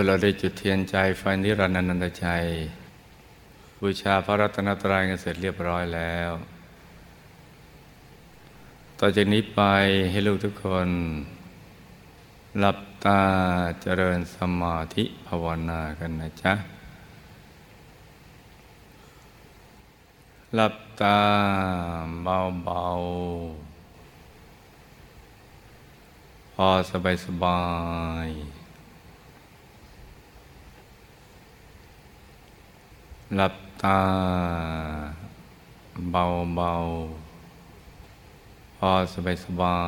มื่อเราได้จุดเทียนใจไฟนิรันดร์นันตใจบูชาพระรัตนตรัยกันเสร็จเรียบร้อยแล้ว ต่อจากนี้ไปให้ลูกทุกคน หลับตาเจริญสมาธิภาวนากันนะจ๊ะ หลับตาเบาๆ พอสบายสบาย หลับตาเบาๆพอสบายสบา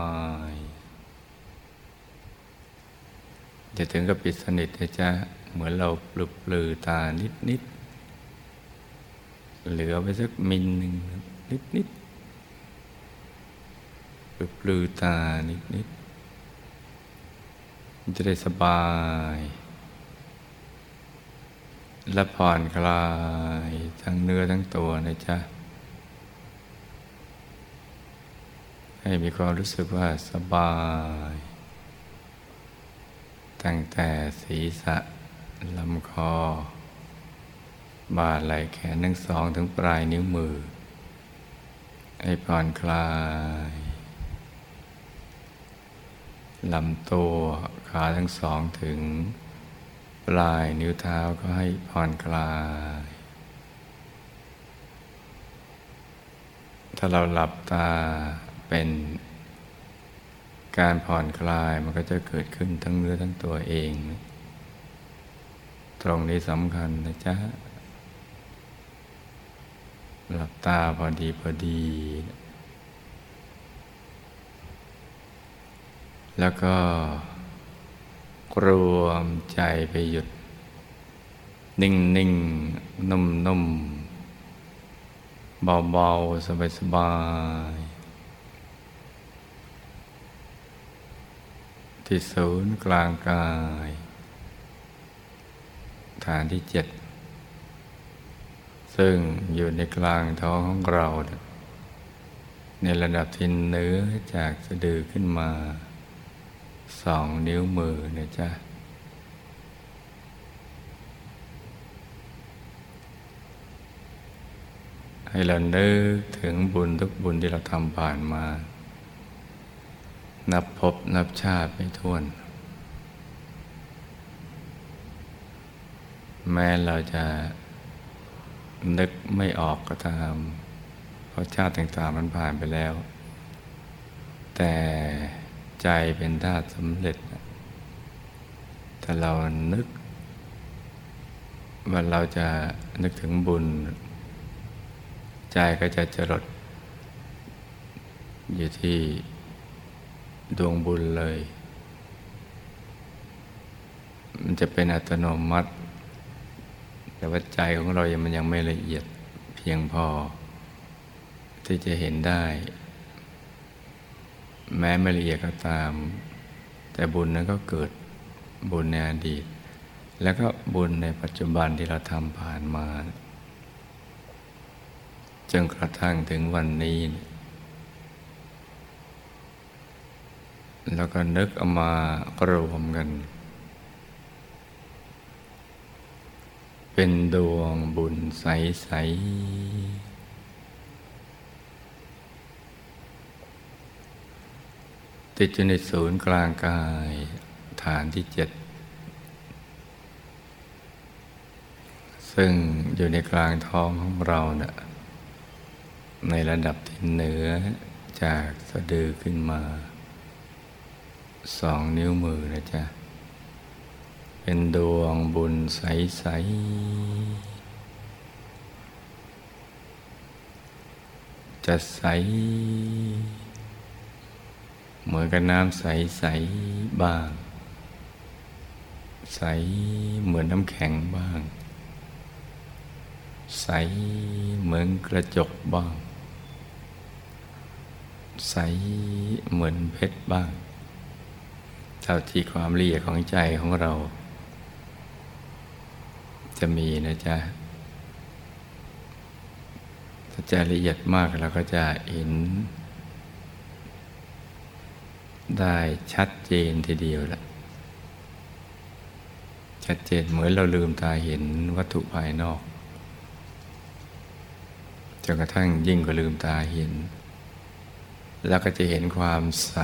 ยจะถึงกับปิดสนิทนะจ๊ะเหมือนเราปลุกปลือตานิดๆเหลือไปสักมินหนึ่งนิดๆปลุกปลือตานิดๆจะได้สบาย และผ่อนคลายทั้งเนื้อทั้งตัวนะจ๊ะ ให้มีความรู้สึกว่าสบาย ตั้งแต่ศีรษะลำคอ บ่าไหล่แขนทั้งสองถึงปลายนิ้วมือ ให้ผ่อนคลายลำตัวขาทั้งสองถึง ปลายนิ้วเท้าก็ให้ผ่อนคลาย ถ้าเราหลับตาเป็นการผ่อนคลายมันก็จะเกิดขึ้นทั้งเนื้อทั้งตัวเอง ตรงนี้สำคัญนะจ๊ะ หลับตาพอดีพอดี แล้วก็ รวมใจไปหยุด นิ่งนิ่งนุ่มนุ่มเบาเบาสบายสบาย ที่ศูนย์กลางกาย ฐานที่เจ็ด ซึ่งอยู่ในกลางท้องของเรา ในระดับที่เนื้อจากสะดือขึ้นมา สองนิ้วมือนะจ๊ะให้เรานึกถึงบุญทุกบุญที่เราทำผ่านมา นับพบนับชาติไม่ท้วน แม้เราจะนึกไม่ออกก็ตาม เพราะชาติต่างๆมันผ่านไปแล้ว แต่ ใจเป็นธาตุสำเร็จ ถ้าเรานึก ว่าเราจะนึกถึงบุญ ใจก็จะจรด อยู่ที่ดวงบุญเลย มันจะเป็นอัตโนมัติ แต่ว่าใจของเรายังมันยังไม่ละเอียดเพียงพอ ที่จะเห็นได้ แม้ไม่ละเอียดก็ตาม แต่บุญนั้นก็เกิดบุญในอดีต แล้วก็บุญในปัจจุบันที่เราทำผ่านมาจนกระทั่งถึงวันนี้ แล้วก็นึกเอามารวมกัน เป็นดวงบุญใส ๆ ติดอยู่ในศูนย์กลางกายฐานที่เจ็ดซึ่งอยู่ในกลางท้องของเราเนะ่ยในระดับที่เหนือจากสะดือขึ้นมาสองนิ้วมือนะจ๊ะ เป็นดวงบุญใส ๆ จะใส เหมือนกับน้ำใสๆบ้าง ใสเหมือนน้ำแข็งบ้าง ใสเหมือนกระจกบ้าง ใสเหมือนเพชรบ้าง เท่าที่ความละเอียดของใจของเรา จะมีนะจ๊ะถ้าใจละเอียดมากเราก็จะเห็น ได้ชัดเจนทีเดียวละชชัดเจนเหมือนเราลืมตาเห็นวัตถุภายนอกจนกระทั่งยิ่งกว่าลืมตาเห็น แล้วก็จะเห็นความใส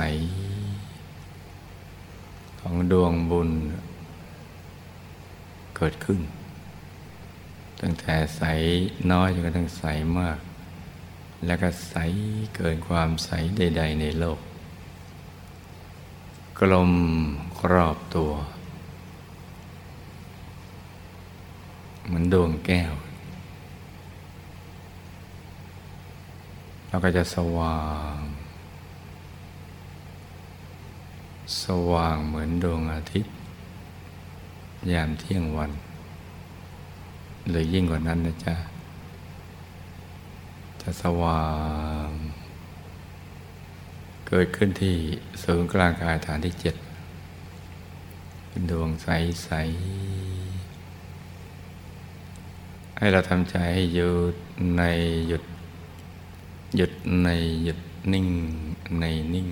ของดวงบุญ เกิดขึ้น ตั้งแต่ใสน้อยจนกระทั่งใสมาก แล้วก็ใสเกินความใสใด ๆ ในโลก กลมรอบตัว เหมือนดวงแก้วเราก็จะสว่าง สว่างเหมือนดวงอาทิตย์ ยามเที่ยงวัน หรือยิ่งกว่านั้นนะจ๊ะ จะสว่าง เกิดขึ้นที่ศูนย์กลางกายฐานที่เจ็ดเป็นดวงใส ๆ ให้เราทำใจให้หยุดในหยุด หยุดในหยุดนิ่งในนิ่ง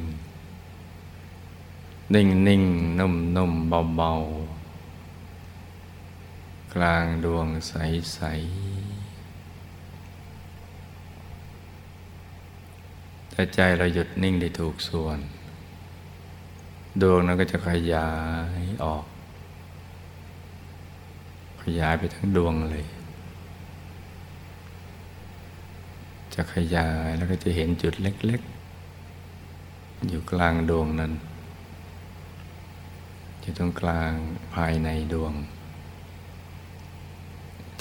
นิ่งนิ่งนุ่มนุ่มเบาเบากลางดวงใสใถ้าใจเราหยุดนิ่งได้ถูกส่วน ดวงนั้นก็จะขยายออก ขยายไปทั้งดวงเลย จะขยายแล้วก็จะเห็นจุดเล็ก ๆ อยู่กลางดวงนั้นอยู่ตรงกลางภายในดวง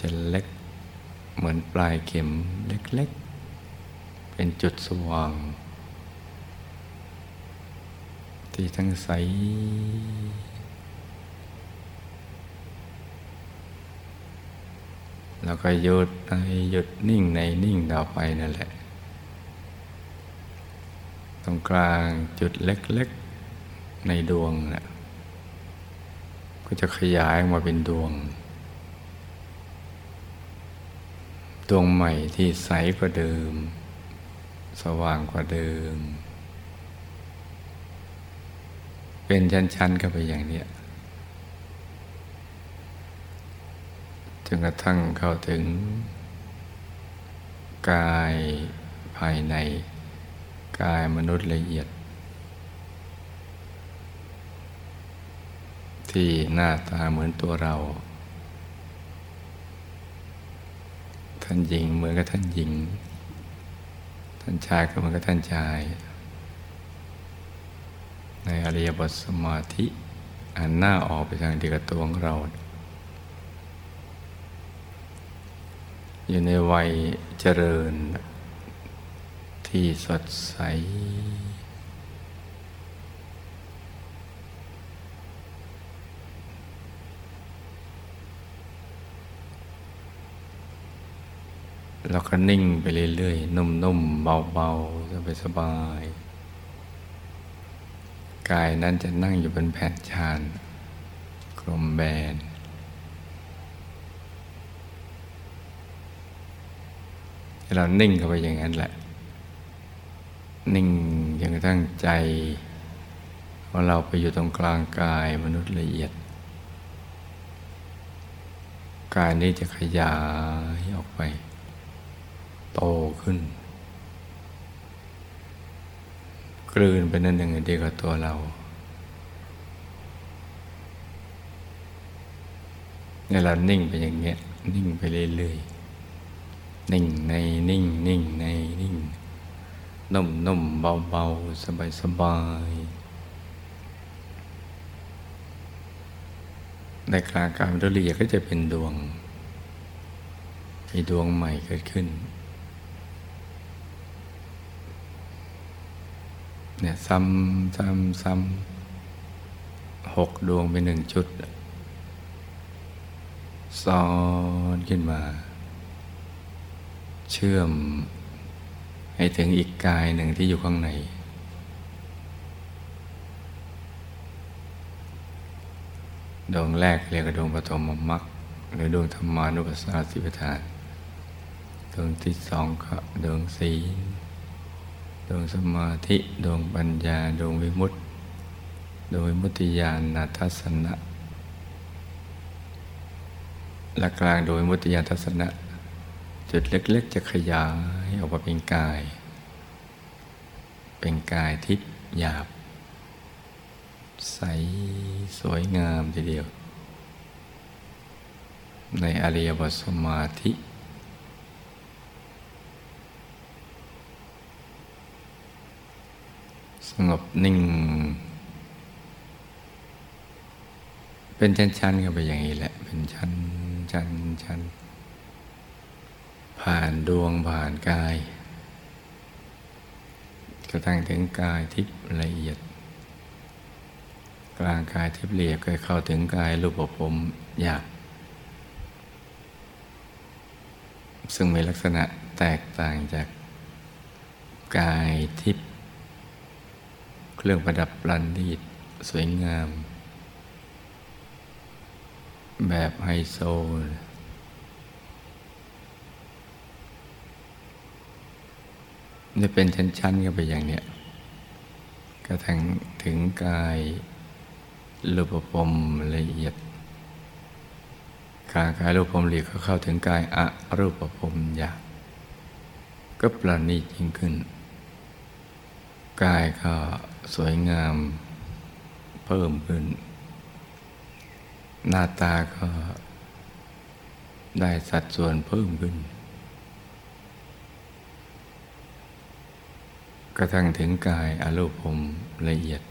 จะเล็กเหมือนปลายเข็มเล็ก ๆ เป็นจุดสว่าง ที่ทั้งใส แล้วก็หยุดในหยุดนิ่งในนิ่งต่อไปนั่นแหละ ตรงกลางจุดเล็ก ๆ ในดวงนะก็จะขยายออกมาเป็นดวงดวงใหม่ที่ใสกว่าเดิม สว่างกว่าเดิม เป็นชั้นๆเข้าไปอย่างนี้จนกระทั่งเข้าถึง กายภายใน กายมนุษย์ละเอียด ที่หน้าตาเหมือนตัวเรา ท่านหญิงเหมือนกับท่านหญิง ท่านชายก็เหมือนกับท่านชาย ในอริยบทสมาธิอันหน้าออกไปทางเดียวกับตัวของเรา อยู่ในวัยเจริญที่สดใส แล้วก็นิ่งไปเรื่อยๆ นุ่มๆ เบาๆสบายกายนั้นจะนั่งอยู่บนแผ่นชานกลมแบน เรานิ่งเข้าไปอย่างนั้นแหละ นิ่งจนกระทั่งใจของเราไปอยู่ตรงกลางกายมนุษย์ละเอียด กายนี้จะขยายออกไป โตขึ้น กลืนไปนั่นหนึ่งดียวกับตัวเราเนี่ยเรานิ่งไปอย่างเงี้ย นิ่งไปเรื่อยๆนิ่งในนิ่งนิ่งในนิ่งนุ่มนุ่มเบาเบาสบายสบายในกลางการละเอียดก็จะเป็นดวงมีดวงใหม่เกิดขึ้น เนี่ยซ้ำซ้ำซ้ำหกดวงเป็นหนึ่งชุดซ้อนขึ้นมา เชื่อมให้ถึงอีกกายหนึ่งที่อยู่ข้างใน ดวงแรกเรียกว่าดวงปฐมมรรคหรือดวงธรรมานุปัสสนาสิปทาน ดวงที่สองก็ดวงสี ดวงสมาธิดวงปัญญาดวงวิมุตติดวงวิมุตติญาณทัศนะและกลางโดยมุติยานทัศนะ จุดเล็ก ๆ จะขยายออกมาเป็นกาย เป็นกายทิพย์หยาบ ใสสวยงามทีเดียว ในอริยบทสมาธิ สงบนิ่ง เป็นชั้นๆกันไปอย่างนี้แหละ เป็นชั้นชั้นชั้นผ่านดวงผ่านกายกระทั่งถึงกายทิพย์ละเอียด กลางกายทิพย์ละเอียดก็เข้าถึงกายรูปภพหยาบซึ่งมีลักษณะแตกต่างจากกายทิพย์ รื่องประดับปรันดีสวยงาม แบบไฮโซนี่เป็นชั้นๆกันไปอย่างเนี้ยกระทั่งถึงกายรูปภพละเอียดการกายรูปภพละเอียดก็เข้าถึงกายอะรูปภพหยาบก็ประณีตยิ่งขึ้น กายก็สวยงามเพิ่มขึ้น หน้าตาก็ได้สัดส่วนเพิ่มขึ้น กระทั่งถึงกายอารูปภพละเอียด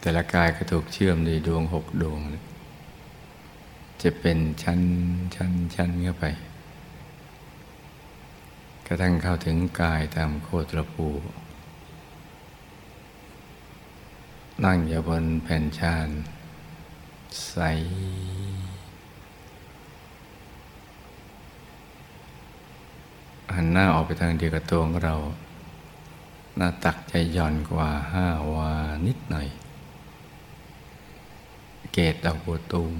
แต่ละกายก็ถูกเชื่อมด้วยดวงหกดวง จะเป็นชั้นชั้นชั้นเข้าไป กระทั่งเข้าถึงกายตามโคตรภูนั่งอยู่บนแผ่นชานใส หันหน้าออกไปทางเดียวกับตัวของเรา หน้าตักจะหย่อนกว่าห้าวานิดหน่อย เกตดอกบัวตูม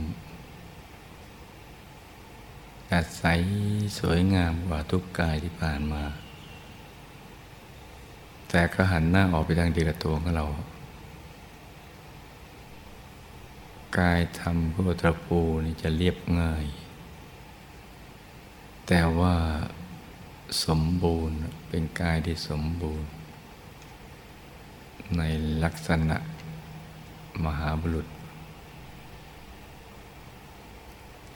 แต่ใสสวยงามกว่าทุกกายที่ผ่านมา แต่ก็หันหน้าออกไปทางเดียวกับตัวของเรา กายทำพุทธปูนี่จะเรียบง่าย แต่ว่าสมบูรณ์เป็นกายที่สมบูรณ์ ในลักษณะมหาบุรุษ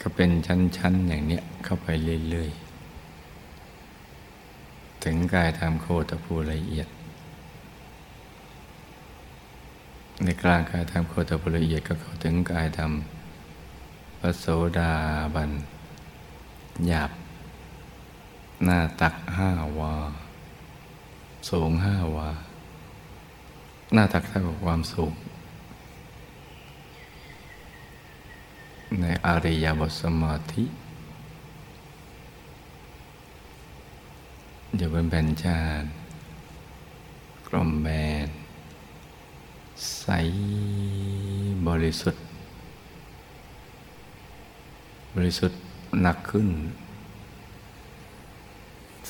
ก็เป็นชั้นๆอย่างเนี้ยเข้าไปเรื่อยๆ ถึงกายทำโคตรภูละเอียด ในกลางกายทำโคตรภูละเอียดก็เข้าถึงกายทำพระโสดาบัน หยาบ หน้าตักห้าวา สูงห้าวา หน้าตักเท่ากับความสูง ในอริยบทสมาธิอยู่เป็นแผ่นชาญกลมแบนใสบริสุทธิ์ บริสุทธิ์หนักขึ้น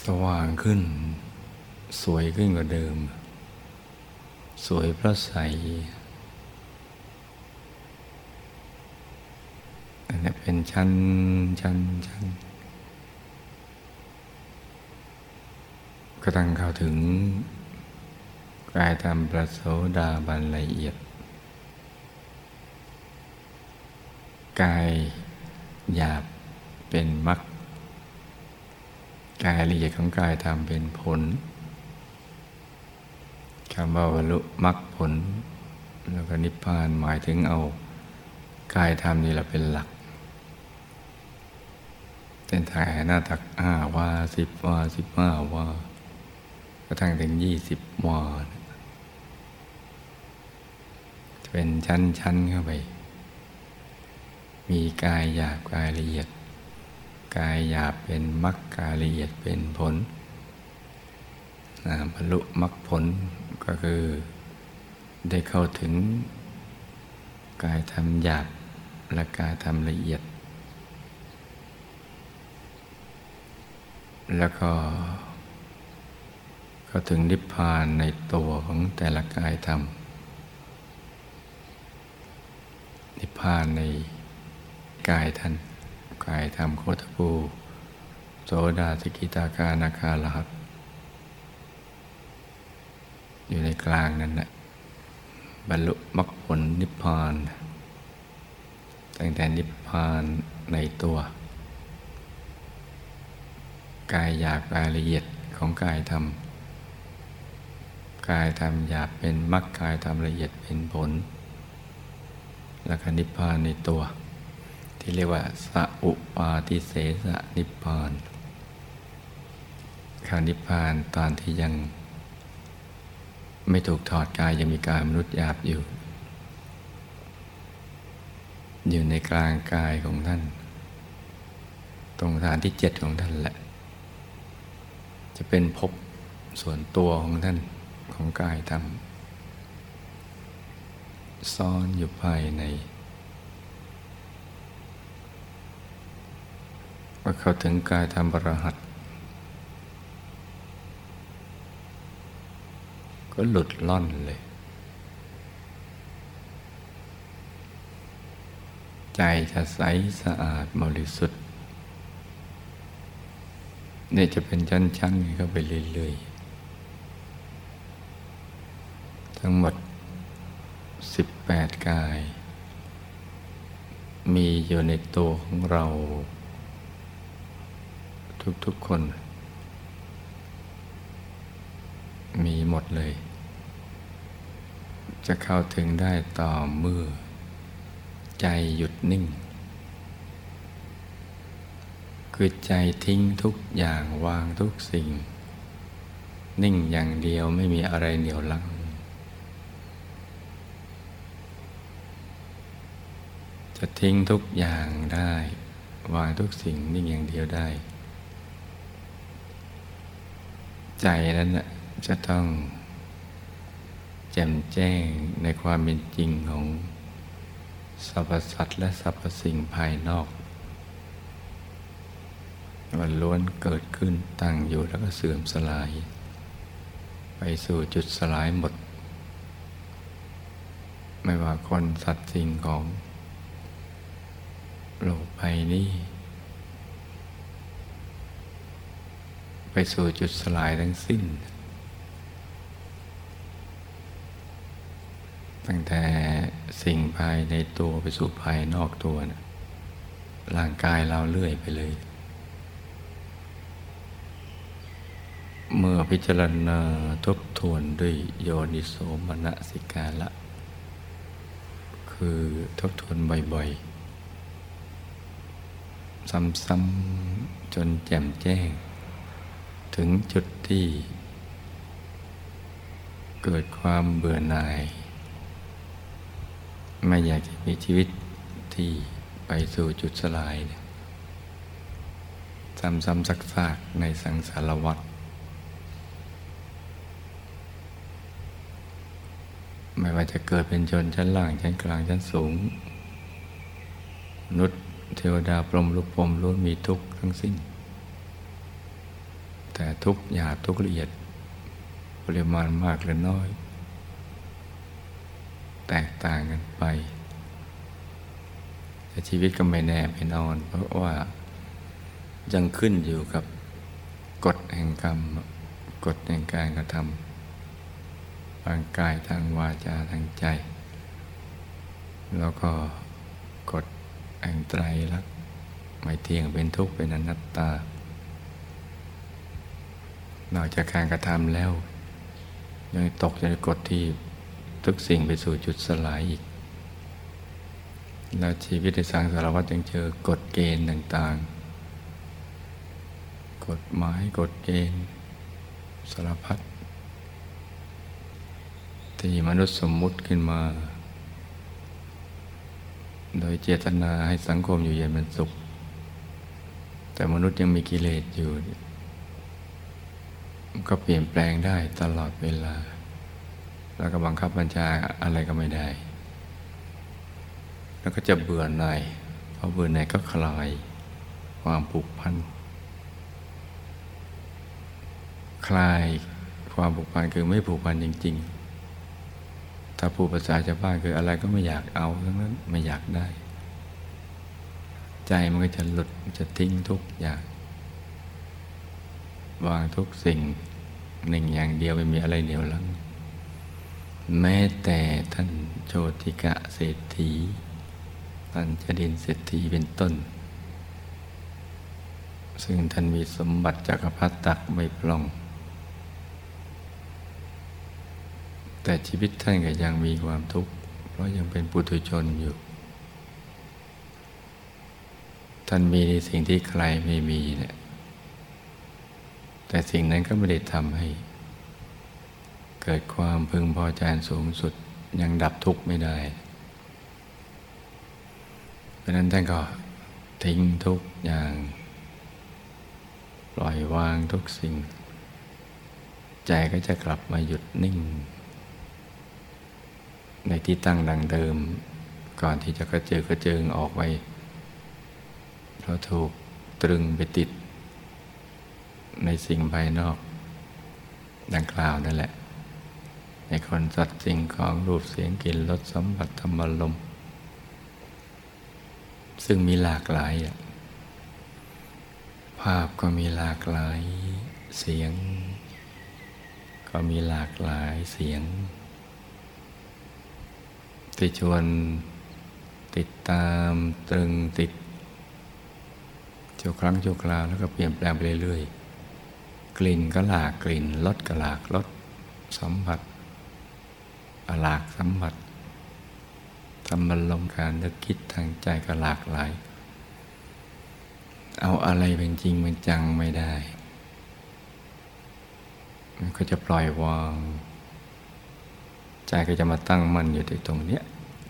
สว่างขึ้น สวยขึ้นกว่าเดิม สวยเพราะใสอันนี้ เป็นชั้นชั้นชั้นก็ตั้งเข้าถึงกายตามประโสดาบันละเอียด กายหยาบเป็นมรรคกายละเอียดของกายทำเป็นผลคำว่าบรรลุมรรคผล แล้วก็นิพพานหมายถึงเอากายธรรมนี่เราเป็นหลัก เป็นถ่าหน้าตักห้าวาสิบวาสิบห้าวากระทั่งถึงยี่สิบวาเป็นชั้นๆเข้าไป มีกายหยาบกายละเอียด กายหยาบเป็นมรรคกายละเอียดเป็นผลบรรลุมรรคผลก็คือได้เข้าถึงกายธรรมหยาบและกายธรรมละเอียด แล้วก็เข้าถึงนิพพานในตัวของแต่ละกายธรรม นิพพานในกายท่าน กายธรรมโคตภูโสดาสกิตาคานาคาลหัตอยู่ในกลางนั้นนะบรรลุมรรคผลนิพพาน ตั้งแต่นิพพานในตัว กายหยาบกายละเอียดของกายธรรม กายธรรมหยาบเป็นมรรคกายธรรมละเอียดเป็นผลแล้วก็นิพพานในตัว ที่เรียกว่าสัุปาทิเสสนิพพานขานิพพานตอนที่ยัง ไม่ถูกถอดกายยังมีกายมนุษย์หยาบอยู่ อยู่ในกลางกายของท่าน ตรงฐานที่เจ็ดของท่านแหละ จะเป็นภพส่วนตัวของท่านของกายธรรมซ่อนอยู่ภายในว่าเข้าถึงกายธรรมบรหัตก็หลุดล่อนเลย ใจจะใสสะอาดบริสุทธิ์ เนี่ยจะเป็นชั้นๆเข้าไปเรื่อยๆ ทั้งหมดสิบแปดกาย มีอยู่ในตัวของเรา ทุกๆคน มีหมดเลย จะเข้าถึงได้ต่อเมื่อ ใจหยุดนิ่ง คือใจทิ้งทุกอย่างวางทุกสิ่ง นิ่งอย่างเดียวไม่มีอะไรเหนียวลังจะทิ้งทุกอย่างได้ วางทุกสิ่งนิ่งอย่างเดียวได้ ใจนั้นจะต้องแจ่มแจ้งในความเป็นจริงของสรรพสัตว์และสรรพสิ่งภายนอก มันล้วนเกิดขึ้นตั้งอยู่แล้วก็เสื่อมสลาย ไปสู่จุดสลายหมด ไม่ว่าคนสัตว์สิ่งของโลกภัยนี้ไปสู่จุดสลายทั้งสิ้น ตั้งแต่สิ่งภายในตัวไปสู่ภายนอกตัวนะร่างกายเราเลื่อยไปเลย เมื่อพิจารณาทบทวนด้วยโยนิโสมนสิกาละ คือทบทวนบ่อยๆ ซ้ำๆจนแจ่มแจ้ง ถึงจุดที่ เกิดความเบื่อหน่าย ไม่อยากจะมีชีวิตที่ไปสู่จุดสลายซ้ำๆซักๆในสังสารวัฏ ไม่ว่าจะเกิดเป็นชนชั้นล่างชั้นกลางชั้นสูงนุษย์เทวดาพรหมลุกพรมล้วนมีทุกข์ทั้งสิ้น แต่ทุกหยาบทุกละเอียด ปริมาณมากหรือน้อย แตกต่างกันไป แต่ชีวิตก็ไม่แน่ไม่นอน เพราะว่ายังขึ้นอยู่กับกฎแห่งกรรมกฎแห่งการกระทำางกายทางวาจาทางใจ แล้วก็กฎแห่งไตรลักษณ์ไม่เที่ยงเป็นทุกข์เป็นอนัตตานอกจากการกระทำแล้ว ยังตกในกฎที่ทุกสิ่งไปสู่จุดสลายอีก แล้วชีวิตในสังสารวัฏยังเจอกฎเกณฑ์ต่าง ๆ กฎหมายกฎเกณฑ์สารพัด ที่มนุษย์สมมุติขึ้นมา โดยเจตนาให้สังคมอยู่เย็นเป็นสุข แต่มนุษย์ยังมีกิเลสอยู่ ก็เปลี่ยนแปลงได้ตลอดเวลา แล้วก็บังคับบัญชาอะไรก็ไม่ได้ แล้วก็จะเบื่อหน่ายพอเบื่อหน่ายก็คลายความผูกพัน คลายความผูกพันคือไม่ผูกพันจริง ๆ ถ้าผูกภาษาชาวบ้านคืออะไรก็ไม่อยากเอาทั้งนั้นไม่อยากได้ ใจมันก็จะหลุดจะทิ้งทุกอย่าง วางทุกสิ่งหนึ่งอย่างเดียวไม่มีอะไรเหนียวลังแม้แต่ท่านโชติกะเศรษฐีปัญจดินเศรษฐีเป็นต้น ซึ่งท่านมีสมบัติจักรพรรดิตักไม่พล่อง แต่ชีวิตท่านก็ยังมีความทุกข์ เพราะยังเป็นปุถุชนอยู่ ท่านมีในสิ่งที่ใครไม่มีเนี่ยแต่สิ่งนั้นก็ไม่ได้ทำให้ เกิดความพึงพอใจสูงสุดยังดับทุกข์ไม่ได้ เพราะนั้นท่านก็ทิ้งทุกอย่าง ปล่อยวางทุกสิ่ง ใจก็จะกลับมาหยุดนิ่ง ในที่ตั้งดังเดิม ก่อนที่จะกระเจิงกระเจิงออกไปเพราะถูกตรึงไปติด ในสิ่งภายนอก ดังกล่าวนั่นแหละ ในคนสัตว์สิ่งของรูปเสียงกลิ่นรสสัมผัสธรรมลมซึ่งมีหลากหลาย ภาพก็มีหลากหลายเสียง ก็มีหลากหลายเสียง ที่ชวนติดตามตรึงติดชั่วครั้งชั่วคราวแล้วก็เปลี่ยนแปลงไปเรื่อยๆ กลิ่นก็หลากกลิ่นรสก็หลากรสสัมผัสหลากสัมผัสทำมันลงการนึกคิดทางใจก็หลากหลาย เอาอะไรเป็นจริงเป็นจังไม่ได้ มันก็จะปล่อยวาง ใจก็จะมาตั้งมั่นอยู่ที่ตรงเนี้ย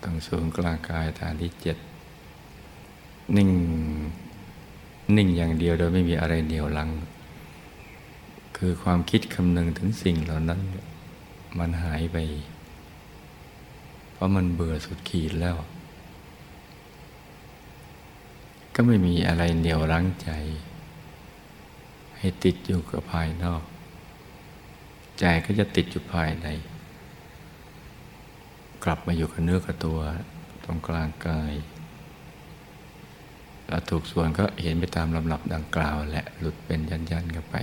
ตรงศูนย์กลางกายฐานที่เจ็ดนิ่งนิ่งอย่างเดียวโดยไม่มีอะไรเหนี่ยวลัง คือความคิดคำนึงถึงสิ่งเหล่านั้น มันหายไป เพราะมันเบื่อสุดขีดแล้ว ก็ไม่มีอะไรเหนี่ยวรั้งใจ ให้ติดอยู่กับภายนอก ใจก็จะติดอยู่ภายใน กลับมาอยู่กับเนื้อกับตัวตรงกลางกายแล้วถูกส่วนก็เห็นไปตามลำดับดังกล่าวและหลุดเป็นยันๆกันไป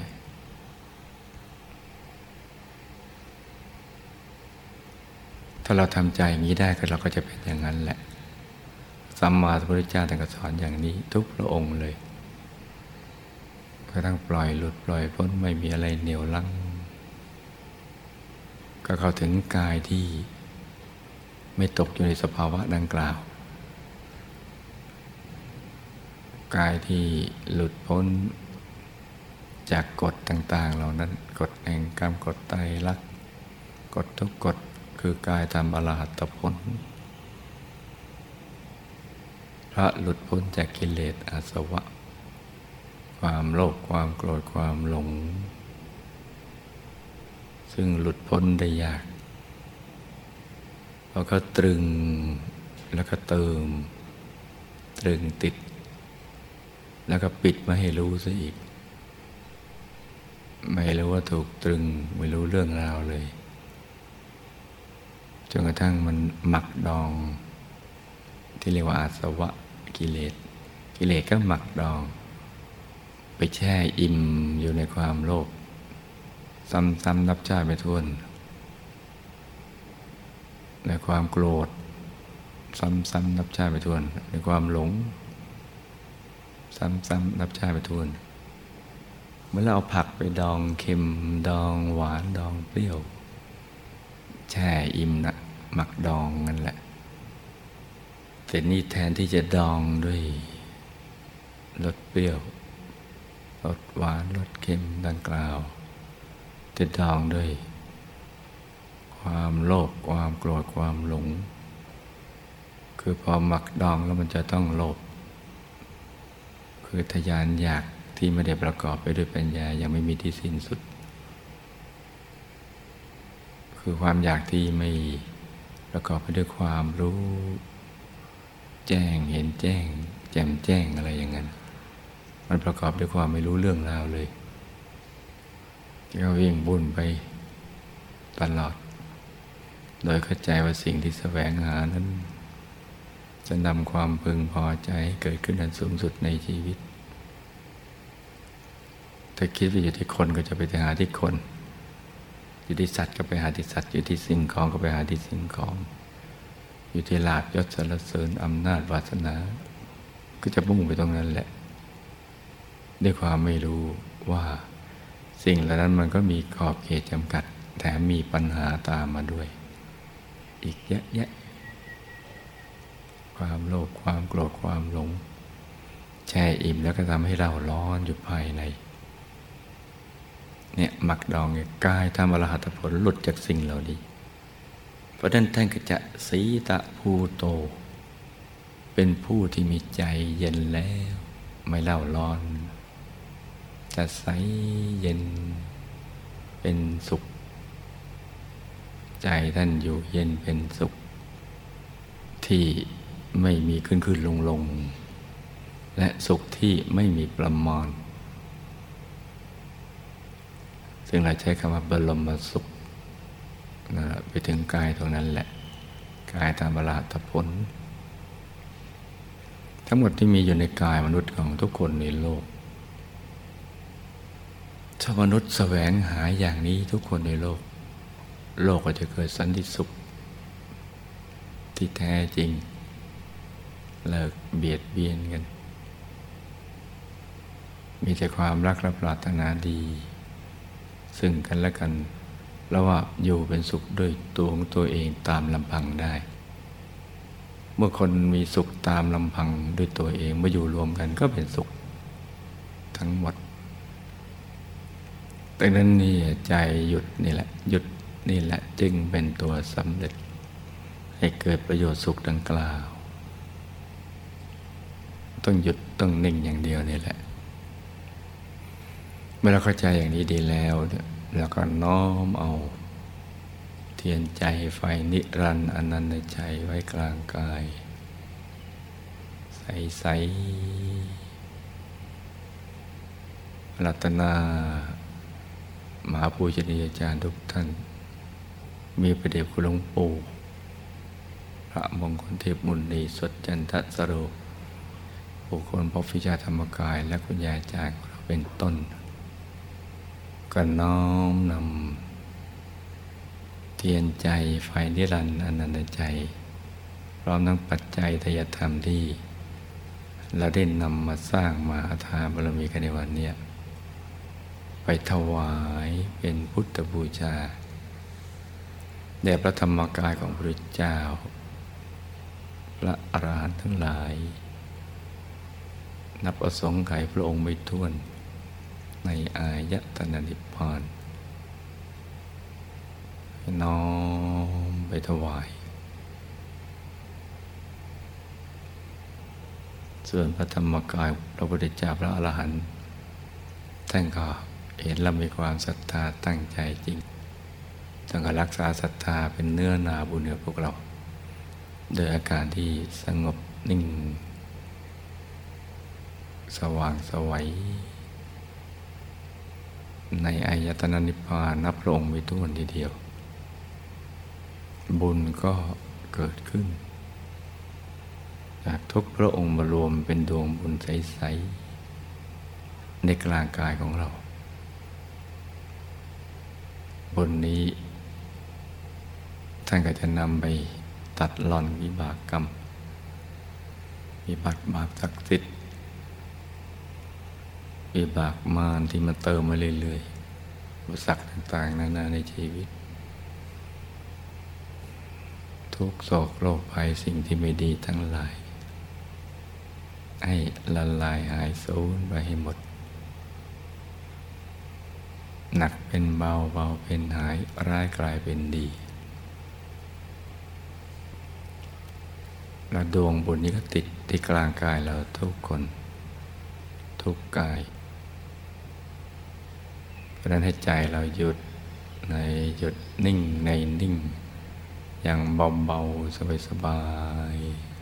ถ้าเราทำใจอย่างนี้ได้ก็เราก็จะเป็นอย่างนั้นแหละสัมมาสัมพุทธเจ้าท่านก็สอนอย่างนี้ทุกพระองค์เลยก็ทั้งปล่อยหลุดปล่อยพ้นไม่มีอะไรเหนียวลังก็เข้าถึงกายที่ ไม่ตกอยู่ในสภาวะดังกล่าว กายที่หลุดพ้นจากกฎต่างๆ เหล่านั้นกฎแห่งกรรมกฎไตรลักษณ์กฎทุกกฎคือกายทำอรหัตผลพระหลุดพ้นจากกิเลสอาสวะ ความโลภความโกรธความหลง ซึ่งหลุดพ้นได้ยาก เราก็ตรึงแล้วก็เติม ตรึงติด แล้วก็ปิดไม่ให้รู้ซะอีก ไม่รู้ว่าถูกตรึงไม่รู้เรื่องราวเลยจนกระทั่งมันหมักดอง ที่เรียกว่าอาสวะกิเลสกิเลสก็หมักดอง ไปแช่อิ่มอยู่ในความโลภซ้ำๆนับชาติไปทวน ในความโกรธ ซ้ำๆนับชาติไปทวน ในความหลง ซ้ำๆนับชาติไปทวนเมื่อเราเอาผักไปดองเค็มดองหวานดองเปรี้ยว แช่อิ่มนะหมักดองนั่นแหละแต่นี่แทนที่จะดองด้วยรสเปรี้ยวรสหวานรสเค็มดังกล่าว จะดองด้วย ความโลภความโกรธความหลง คือพอหมักดองแล้วมันจะต้องโลภคือทยานอยากที่ไม่ได้ประกอบไปด้วยปัญญายังไม่มีที่สิ้นสุด คือความอยากที่ไม่ประกอบไปด้วยความรู้ แจ้งเห็นแจ้ง แจ่มแจ้งอะไรอย่างนั้น มันประกอบด้วยความไม่รู้เรื่องราวเลยก็วิ่งบุ่นไปตลอด โดยเข้าใจว่าสิ่งที่แสวงหานั้น จะนำความพึงพอใจเกิดขึ้นอันสูงสุดในชีวิต ถ้าคิดว่าอยู่ที่คนก็จะไปหาที่คน อยู่ที่สัตว์ก็ไปหาที่สัตว์ อยู่ที่สิ่งของก็ไปหาที่สิ่งของ อยู่ที่ลาบยศสรรเสริญอำนาจวาสนา ก็จะมุ่งไปตรงนั้นแหละ ด้วยความไม่รู้ว่าสิ่งเหล่านั้นมันก็มีขอบเขตจำกัด แถมมีปัญหาตามมาด้วย อีกเยอะแยะ ความโลภความโกรธความหลง แช่อิ่มแล้วก็ทำให้เราร้อนอยู่ภายใน เนี่ยมักดองเนี่ยกายทำอรหัตผลหลุดจากสิ่งเหล่านี้เพราะนั้นท่านก็จะสีตะภูโต เป็นผู้ที่มีใจเย็นแล้ว ไม่เล่าร้อน จะใสเย็นเป็นสุข ใจท่านอยู่เย็นเป็นสุข ที่ไม่มีขึ้นขึ้นลงลงและสุขที่ไม่มีประมาณ ซึ่งเราใช้คำว่าบรมสุขนะไปถึงกายตรงนั้นแหละ กายตามบราตผล ทั้งหมดที่มีอยู่ในกายมนุษย์ของทุกคนในโลกถ้ามนุษย์แสวงหาอย่างนี้ทุกคนในโลก โลกก็จะเกิดสันติสุข ที่แท้จริง เลิกเบียดเบียนกัน มีแต่ความรักและปรารถนาดี ซึ่งกันและกันแล้วว่าอยู่เป็นสุขด้วยตัวของตัวเองตามลำพังได้ เมื่อคนมีสุขตามลำพังด้วยตัวเองมาอยู่รวมกันก็เป็นสุข ทั้งหมดดังนั้นนี่ใจหยุดนี่แหละหยุด นี่แหละจึงเป็นตัวสำเร็จ ให้เกิดประโยชน์สุขดังกล่าว ต้องหยุดต้องนิ่งอย่างเดียวนี่แหละ เมื่อเราเข้าใจอย่างนี้ดีแล้วแล้วก็น้อมเอา เทียนใจไฟนิรันดร์อนันต์ใจไว้กลางกาย ใสใสรัตนา มหาภูชนียาจารย์ทุกท่าน มีประเดบคุณหลวงปู่พระมงคลเทพมุนีสดจันทสโรบุคคลพบฟิชาธรรมกาย และคุณยายจารย์เราเป็นต้น ก็น้อมนำเทียนใจไฟนิรันดร์อนันตใจ พร้อมทั้งปัจจัยทยธรรมที่ เราได้นำมาสร้างมาทาบารมีกันในวันนี้ไปถวายเป็นพุทธบูชา แด่พระธรรมกายของพระเจ้า พระอรหันต์ทั้งหลาย นับประสงค์ไขพระองค์ไม่ท้วน ในอายตนะนิพพานน้อมไปถวาย ส่วนพระธรรมกายพระพุทธเจ้าพระอรหันต์ท่านก็เห็นและมีความศรัทธาตั้งใจจริง ท่านก็รักษาศรัทธาเป็นเนื้อนาบุญเหนือพวกเรา โดยอาการที่สงบนิ่ง สว่างสวัย ในอายตนะนิพพานนับพระองค์ไม่ท้วนทีเดียว บุญก็เกิดขึ้น จากทุกพระองค์มารวมเป็นดวงบุญใส ๆ ในกลางกายของเราบุญนี้ ท่านก็จะนำไปตัดหล่อนวิบากกรรมวิบัติบาปศักดิ์สิทธิ์วิบากมารที่มาเติมมาเรื่อยๆอุปสรรคต่างๆ นานาในชีวิต ทุกโศกโรคภัยสิ่งที่ไม่ดีทั้งหลาย ให้ละลายหายสูญไปให้หมด หนักเป็นเบาเบาเป็นหายร้ายกลายเป็นดี และดวงบุญนี้ก็ติดที่กลางกายเราทุกคน ทุกกาย เพราะนั้นให้ใจเราหยุดในหยุดนิ่งในนิ่ง อย่างเบาๆสบายๆ